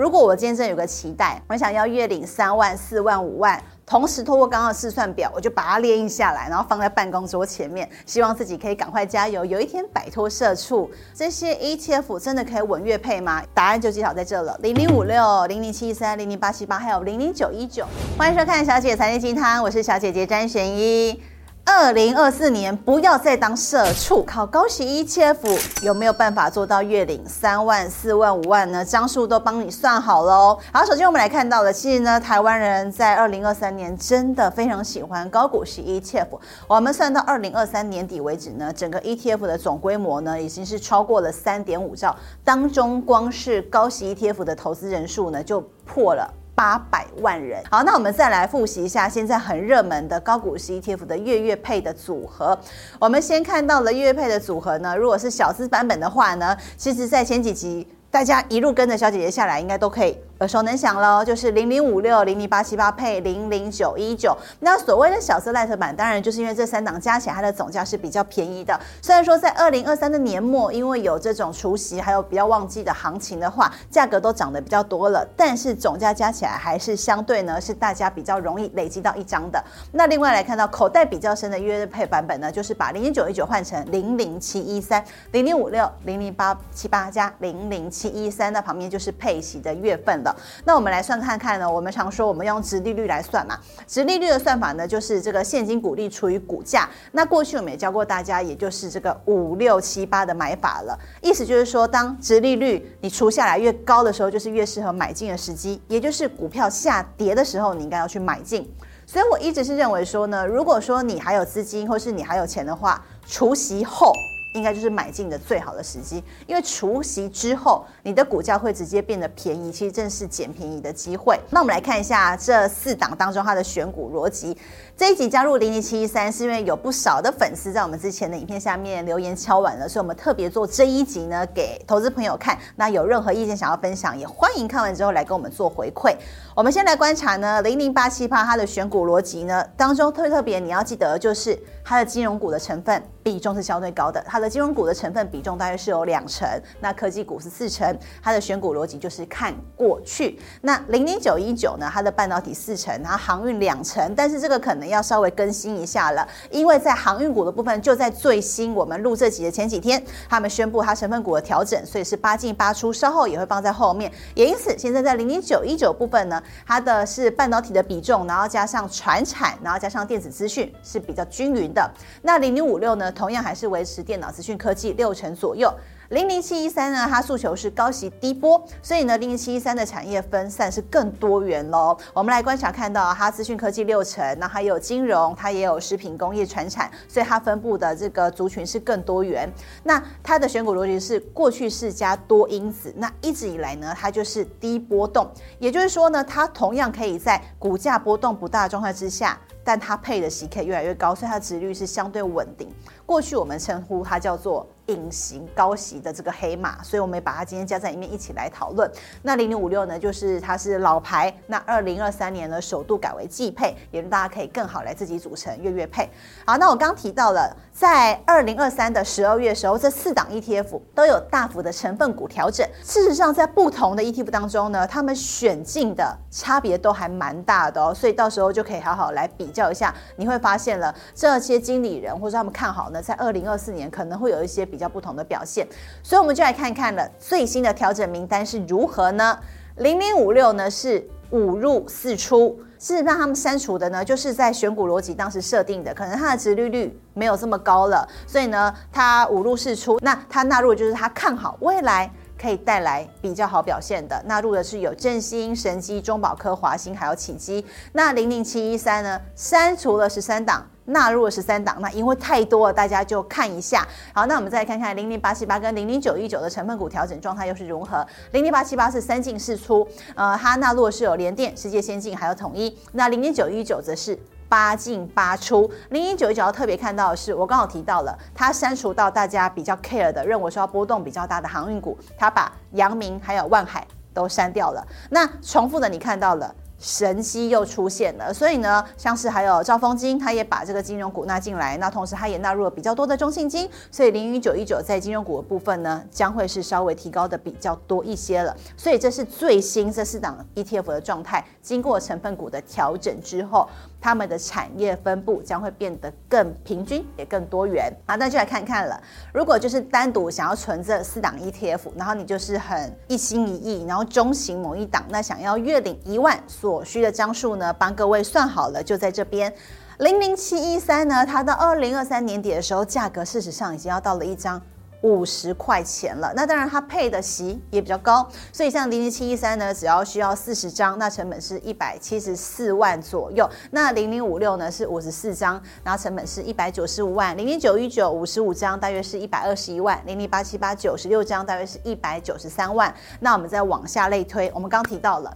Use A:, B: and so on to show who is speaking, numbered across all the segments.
A: 如果我今天真的有个期待，我想要月领三万、四万、五万。同时，通过刚刚的试算表，我就把它列印下来，然后放在办公桌前面，希望自己可以赶快加油，有一天摆脱社畜。这些 ETF 真的可以稳月配吗？答案就揭晓在这了：零零五六、零零七三、零零八七八，还有零零九一九。欢迎收看小姐财经鸡汤，我是小姐姐詹璇一。二零二四年不要再当社畜，靠高息 ETF 有没有办法做到月领三万、四万、五万呢？张数都帮你算好了。好，首先我们来看到的，其实呢，台湾人在二零二三年真的非常喜欢高股息 ETF。我们算到二零二三年底为止呢，整个 ETF 的总规模呢，已经是超过了三点五兆，当中光是高息 ETF 的投资人数呢，就破了。八百万人。好，那我们再来复习一下现在很热门的高股息 ETF 的月月配的组合。我们先看到了月月配的组合呢，如果是小资版本的话呢，其实在前几集大家一路跟着小姐姐下来，应该都可以。耳熟能详喽，就是零零五六、零零八七八配零零九一九。那所谓的小资 Lite 版，当然就是因为这三档加起来它的总价是比较便宜的。虽然说在二零二三的年末，因为有这种除夕还有比较旺季的行情的话，价格都涨得比较多了，但是总价加起来还是相对呢是大家比较容易累积到一张的。那另外来看到口袋比较深的月配版本呢，就是把零零九一九换成零零七一三、零零五六、零零八七八加零零七一三，那旁边就是配息的月份了。那我们来算看看呢，我们常说我们用直利率来算嘛，直利率的算法呢，就是这个现金股利除以股价。那过去我们也教过大家，也就是这个五六七八的买法了。意思就是说，当直利率你除下来越高的时候，就是越适合买进的时机，也就是股票下跌的时候，你应该要去买进。所以我一直是认为说呢，如果说你还有资金，或是你还有钱的话，除息后。应该就是买进的最好的时机，因为除夕之后，你的股价会直接变得便宜，其实正是捡便宜的机会。那我们来看一下这四档当中它的选股逻辑。这一集加入零零七一三，是因为有不少的粉丝在我们之前的影片下面留言敲碗了，所以我们特别做这一集呢给投资朋友看。那有任何意见想要分享，也欢迎看完之后来跟我们做回馈。我们先来观察呢零零八七八它的选股逻辑呢当中特别特别你要记得就是它的金融股的成分比重是相对高的，它的金融股的成分比重大约是有两成，那科技股是四成。它的选股逻辑就是看过去。那零零九一九呢，它的半导体四成，然后航运两成，但是这个可能要稍微更新一下了，因为在航运股的部分就在最新我们录这集的前几天，他们宣布它成分股的调整，所以是八进八出，稍后也会放在后面。也因此，现在在零零九一九部分呢，它的是半导体的比重，然后加上传产，然后加上电子资讯是比较均匀的。那零零五六呢，同样还是维持电脑资讯科技六成左右。零零七一三呢，它诉求是高息低波，所以呢，零零七一三的产业分散是更多元喽。我们来观察看到，它资讯科技六成，那还有金融，它也有食品工业传产，所以它分布的这个族群是更多元。那它的选股逻辑是过去是加多因子，那一直以来呢，它就是低波动，也就是说呢，它同样可以在股价波动不大的状态之下，但它配的息可以越来越高，所以它的值率是相对稳定。过去我们称呼它叫做。隐形高息的这个黑马，所以我们也把它今天加在里面一起来讨论。那零零五六呢，就是它是老牌。那二零二三年呢，首度改为季配，也让大家可以更好来自己组成月月配。好，那我刚提到了，在二零二三的十二月时候，这四档 ETF 都有大幅的成分股调整。事实上，在不同的 ETF 当中呢，他们选进的差别都还蛮大的哦。所以到时候就可以好好来比比较一下，你会发现了这些经理人或者他们看好呢，在二零二四年可能会有一些比。较不同的表现，所以我们就来看看了最新的调整名单是如何呢？零零五六呢是五入四出，事实上他们删除的呢，就是在选股逻辑当时设定的，可能它的值利率没有这么高了，所以呢，它五入四出，那它纳入就是它看好未来可以带来比较好表现的，纳入的是有正新、神基、中保科、华新还有启基。那零零七一三呢，删除了十三档。纳入了十三档，那因为太多了，大家就看一下。好，那我们再看看零零八七八跟零零九一九的成分股调整状态又是如何？零零八七八是三进四出，呃，它纳入的是有联电、世界先进还有统一。那零零九一九则是八进八出。零一九一九要特别看到的是，我刚好提到了，它删除到大家比较 care 的，认为说要波动比较大的航运股，它把阳明还有万海都删掉了。那重复的你看到了。神机又出现了，所以呢，像是还有兆丰金，它也把这个金融股纳进来，那同时它也纳入了比较多的中信金，所以零零九一九在金融股的部分呢，将会是稍微提高的比较多一些了。所以这是最新这四档 ETF 的状态，经过成分股的调整之后，他们的产业分布将会变得更平均，也更多元。好，那就来看看了。如果就是单独想要存这四档 ETF，然后你就是很一心一意，然后中型某一档，那想要月领一万所所需的张数呢，帮各位算好了，就在这边，零零七一三呢，它到二零二三年底的时候，价格事实上已经要到了一张。五十块钱了，那当然它配的席也比较高，所以像零零七一三呢，只要需要四十张，那成本是一百七十四万左右。那零零五六呢是五十四张，然后成本是一百九十五万。零零九一九五十五张，大约是一百二十一万。零零八七八九十六张，大约是一百九十三万。那我们再往下类推，我们刚提到了。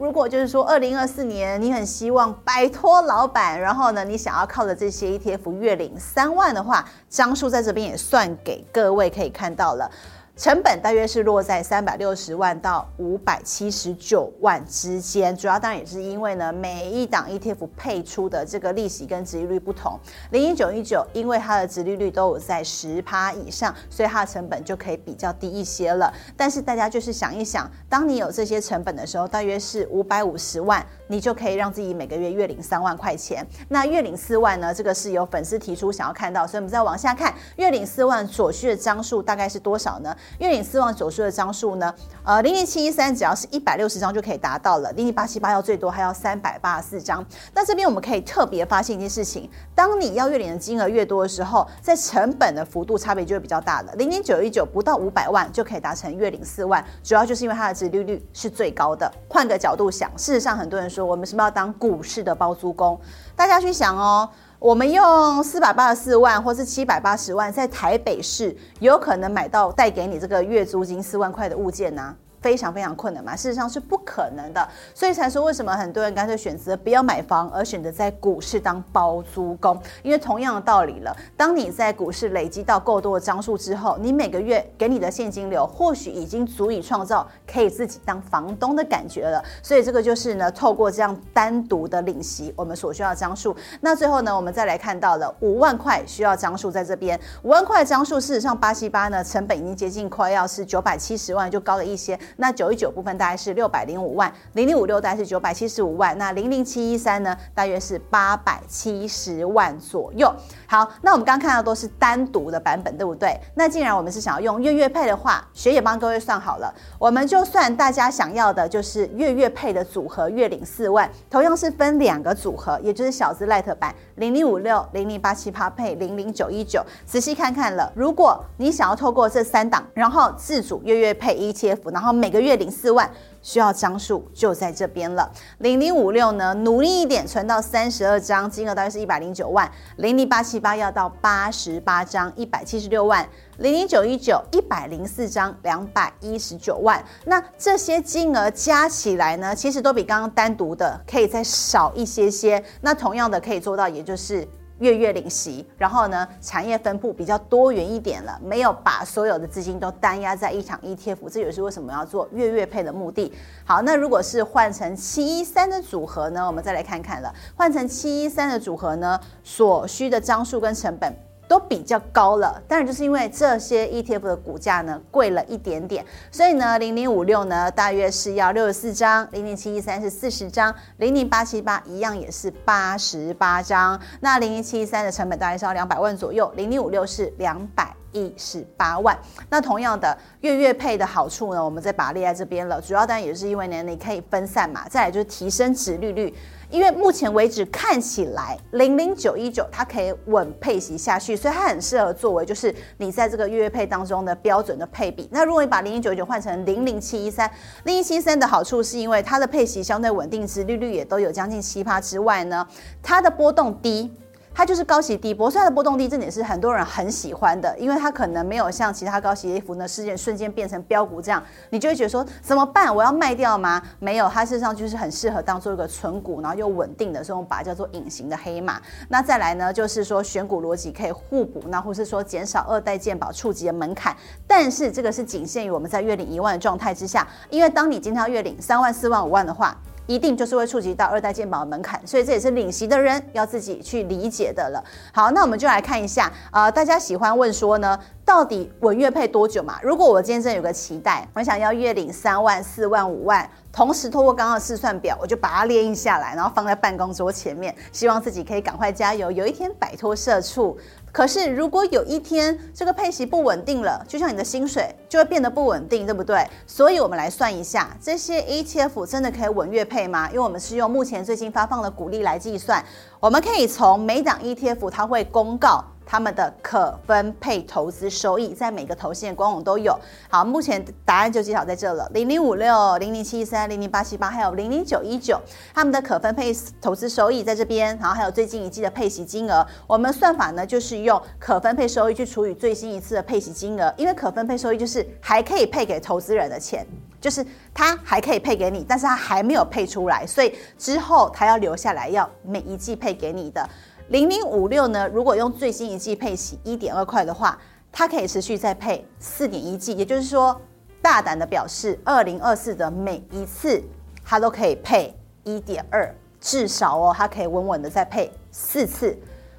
A: 如果就是说，二零二四年你很希望摆脱老板，然后呢，你想要靠着这些 ETF 月领三万的话，张数在这边也算给各位可以看到了。成本大约是落在三百六十万到五百七十九万之间，主要当然也是因为呢，每一档 ETF 配出的这个利息跟殖利率不同。零零九一九因为它的殖利率都有在十趴以上，所以它的成本就可以比较低一些了。但是大家就是想一想，当你有这些成本的时候，大约是五百五十万，你就可以让自己每个月月领三万块钱。那月领四万呢？这个是有粉丝提出想要看到，所以我们再往下看，月领四万所需的张数大概是多少呢？月领四万所需的张数呢？呃，零零七一三只要是一百六十张就可以达到了，零零八七八要最多还要三百八十四张。那这边我们可以特别发现一件事情：当你要月领的金额越多的时候，在成本的幅度差别就会比较大了。零零九一九不到五百万就可以达成月领四万，主要就是因为它的殖利率是最高的。换个角度想，事实上很多人说我们是不是要当股市的包租公？大家去想哦。我们用四百八十四万，或是七百八十万，在台北市有可能买到带给你这个月租金四万块的物件呢？非常非常困难嘛，事实上是不可能的，所以才说为什么很多人干脆选择不要买房，而选择在股市当包租公。因为同样的道理了，当你在股市累积到够多的张数之后，你每个月给你的现金流或许已经足以创造可以自己当房东的感觉了。所以这个就是呢，透过这样单独的领息，我们所需要的张数。那最后呢，我们再来看到了五万块需要张数在这边，五万块的张数，事实上八七八呢，成本已经接近快要是九百七十万，就高了一些。那九一九部分大概是六百零五万，零零五六大概是九百七十五万，那零零七一三呢，大约是八百七十万左右。好，那我们刚看到都是单独的版本，对不对？那既然我们是想要用月月配的话，学姐帮各位算好了，我们就算大家想要的就是月月配的组合，月领四万，同样是分两个组合，也就是小资 Light 版零零五六零零八七八配零零九一九。仔细看看了，如果你想要透过这三档，然后自主月月配 ETF，然后每个月领四万。需要张数就在这边了，零零五六呢，努力一点存到三十二张，金额大概是一百零九万；零零八七八要到八十八张，一百七十六万；零零九一九一百零四张，两百一十九万。那这些金额加起来呢，其实都比刚刚单独的可以再少一些些。那同样的可以做到，也就是。月月领息，然后呢，产业分布比较多元一点了，没有把所有的资金都单压在一场 ETF，这也是为什么要做月月配的目的。好，那如果是换成七一三的组合呢，我们再来看看了，换成七一三的组合呢，所需的张数跟成本。都比较高了，当然就是因为这些 ETF 的股价呢贵了一点点，所以呢，零零五六呢大约是要六十四张，零零七一三是四十张，零零八七八一样也是八十八张，那零零七一三的成本大概是要两百万左右，零零五六是两百一十八万。那同样的月月配的好处呢，我们再把它列在这边了，主要当然也是因为呢你可以分散嘛，再来就是提升值利率。因为目前为止看起来零零九一九它可以稳配息下去，所以它很适合作为就是你在这个月月配当中的标准的配比。那如果你把零零九九换成零零七一三，零零七一三的好处是因为它的配息相对稳定，值利率也都有将近七趴之外呢，它的波动低。它就是高息低波，所以它的波动低，这点是很多人很喜欢的，因为它可能没有像其他高息 ETF 呢事件瞬间变成标股这样，你就会觉得说怎么办？我要卖掉吗？没有，它事实上就是很适合当做一个存股，然后又稳定的，所以我们把它叫做隐形的黑马。那再来呢，就是说选股逻辑可以互补，那或是说减少二代健保触及的门槛，但是这个是仅限于我们在月领一万的状态之下，因为当你今天要月领三万、四万、五万的话。一定就是会触及到二代健保的门槛，所以这也是领息的人要自己去理解的了。好，那我们就来看一下，啊，大家喜欢问说呢，到底稳月配多久嘛？如果我今天真有个期待，我想要月领三万、四万、五万，同时透过刚刚的试算表，我就把它列印下来，然后放在办公桌前面，希望自己可以赶快加油，有一天摆脱社畜。可是，如果有一天这个配息不稳定了，就像你的薪水就会变得不稳定，对不对？所以，我们来算一下，这些 ETF 真的可以稳月配吗？因为我们是用目前最近发放的股利来计算，我们可以从每档 ETF 它会公告。他们的可分配投资收益在每个投信官网都有。好，目前答案就揭晓在这了：零零五六、零零七三、零零八七八，还有零零九一九，他们的可分配投资收益在这边。然后还有最近一季的配息金额，我们算法呢就是用可分配收益去除以最新一次的配息金额，因为可分配收益就是还可以配给投资人的钱，就是他还可以配给你，但是他还没有配出来，所以之后他要留下来，要每一季配给你的。零零五六呢，如果用最新一季配息一点二块的话，它可以持续再配四点一季，也就是说，大胆的表示，二零二四的每一次它都可以配一点二，至少哦，它可以稳稳的再配四次。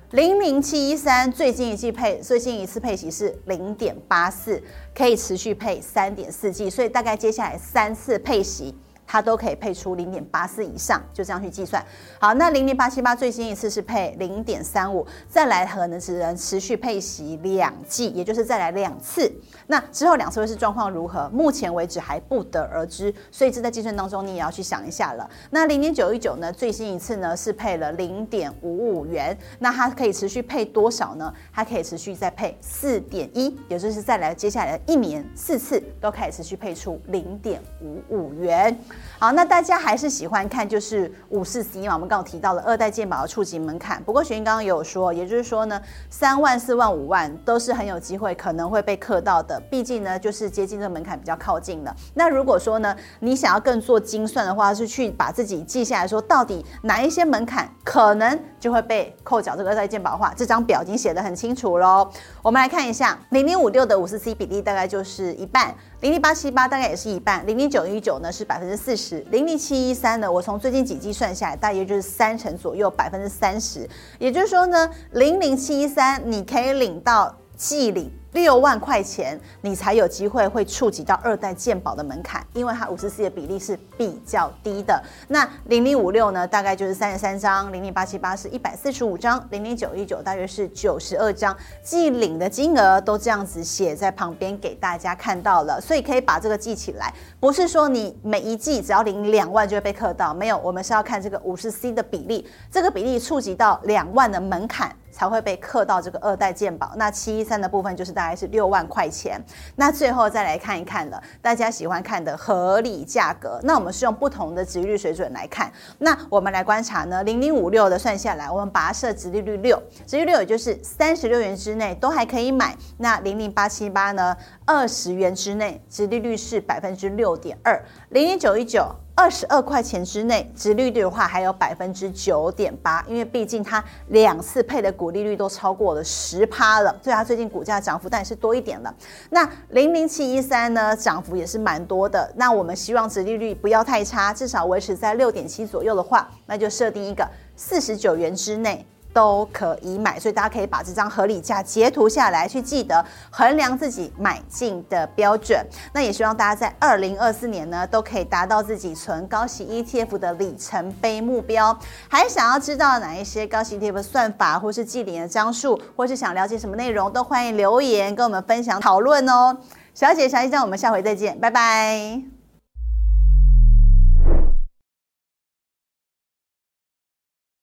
A: 零零七一三最近一季配最近一次配息是零点八四，可以持续配三点四季，所以大概接下来三次配息。它都可以配出零点八四以上，就这样去计算。好，那零零八七八最新一次是配零点三五，再来可能只能持续配息两季，也就是再来两次。那之后两次会是状况如何？目前为止还不得而知，所以这在计算当中你也要去想一下了。那零点九一九呢？最新一次呢是配了零点五五元，那它可以持续配多少呢？它可以持续再配四点一，也就是再来接下来的一年四次都可以持续配出零点五五元。好，那大家还是喜欢看就是五四 C 嘛？我们刚刚提到了二代健保的触及门槛。不过雪英刚刚也有说，也就是说呢，三万、四万、五万都是很有机会可能会被课到的。毕竟呢，就是接近这个门槛比较靠近了。那如果说呢，你想要更做精算的话，是去把自己记下来说，到底哪一些门槛可能就会被扣缴这个二代健保的话，这张表已经写得很清楚喽。我们来看一下，零零五六的五四 C 比例大概就是一半。零零八七八大概也是一半，零零九一九呢是百分之四十，零零七一三呢，我从最近几季算下来，大约就是三成左右，百分之三十。也就是说呢，零零七一三你可以领到季领。六万块钱，你才有机会会触及到二代健保的门槛，因为它五十 C 的比例是比较低的。那零零五六呢，大概就是三十三张，零零八七八是一百四十五张，零零九一九大约是九十二张，季领的金额都这样子写在旁边给大家看到了，所以可以把这个记起来。不是说你每一季只要领两万就会被刻到，没有，我们是要看这个五十 C 的比例，这个比例触及到两万的门槛。才会被刻到这个二代健保，那七一三的部分就是大概是六万块钱。那最后再来看一看了，大家喜欢看的合理价格。那我们是用不同的殖利率水准来看。那我们来观察呢，零零五六的算下来，我们把它设殖利率六，殖利率也就是三十六元之内都还可以买。那零零八七八呢，二十元之内殖利率是百分之六点二，零零九一九。二十二块钱之内，殖利率的话还有百分之九点八，因为毕竟它两次配的股利率都超过了十趴了，所以它最近股价涨幅当然是多一点了。那零零七一三呢，涨幅也是蛮多的。那我们希望殖利率不要太差，至少维持在六点七左右的话，那就设定一个四十九元之内。都可以买，所以大家可以把这张合理价截图下来，去记得衡量自己买进的标准。那也希望大家在二零二四年呢，都可以达到自己存高息 ETF 的里程碑目标。还想要知道哪一些高息 ETF 的算法，或是季点的张数，或是想了解什么内容，都欢迎留言跟我们分享讨论哦。小姐，小一张，我们下回再见，拜拜。